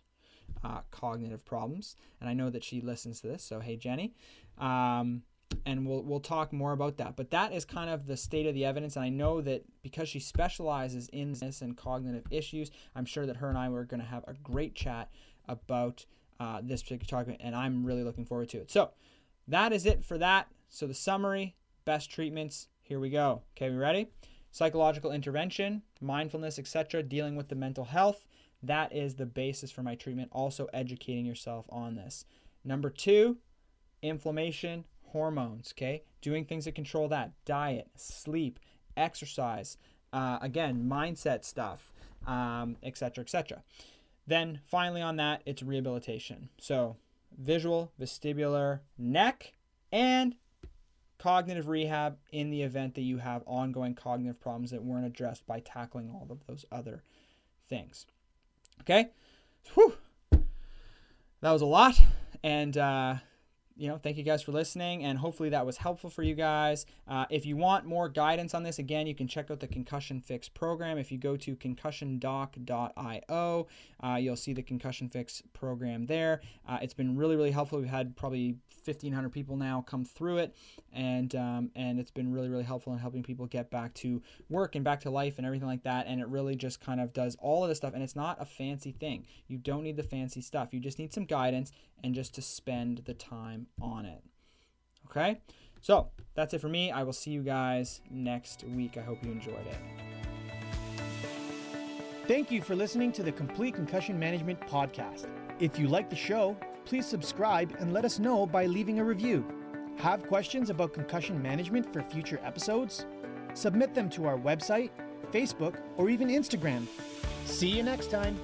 uh, cognitive problems. And I know that she listens to this, so hey, Jenny. Um, and we'll we'll talk more about that. But that is kind of the state of the evidence, and I know that because she specializes in this and cognitive issues, I'm sure that her and I were going to have a great chat about uh, this particular topic, and I'm really looking forward to it. So that is it for that. So the summary, best treatments. Here we go. Okay, we ready? Psychological intervention, mindfulness, etc. Dealing with the mental health. That is the basis for my treatment. Also educating yourself on this. Number two, inflammation, hormones, okay? Doing things that control that diet, sleep, exercise, uh, again, mindset stuff, um, et cetera, et cetera. Then finally, on that, it's rehabilitation. So, visual, vestibular, neck, and cognitive rehab in the event that you have ongoing cognitive problems that weren't addressed by tackling all of those other things. Okay? Whew. That was a lot. And, uh, you know, thank you guys for listening, and hopefully that was helpful for you guys. Uh, if you want more guidance on this, again, you can check out the Concussion Fix program. If you go to concussiondoc.io, uh, you'll see the Concussion Fix program there. Uh, it's been really, really helpful. We've had probably 1,500 people now come through it, and um, and it's been really, really helpful in helping people get back to work and back to life and everything like that. And it really just kind of does all of this stuff, and it's not a fancy thing. You don't need the fancy stuff. You just need some guidance and just to spend the time on it. Okay? So that's it for me. I will see you guys next week. I hope you enjoyed it. Thank you for listening to the Complete Concussion Management Podcast. If you like the show, please subscribe and let us know by leaving a review. Have questions about concussion management for future episodes? Submit them to our website, Facebook, or even Instagram. See you next time.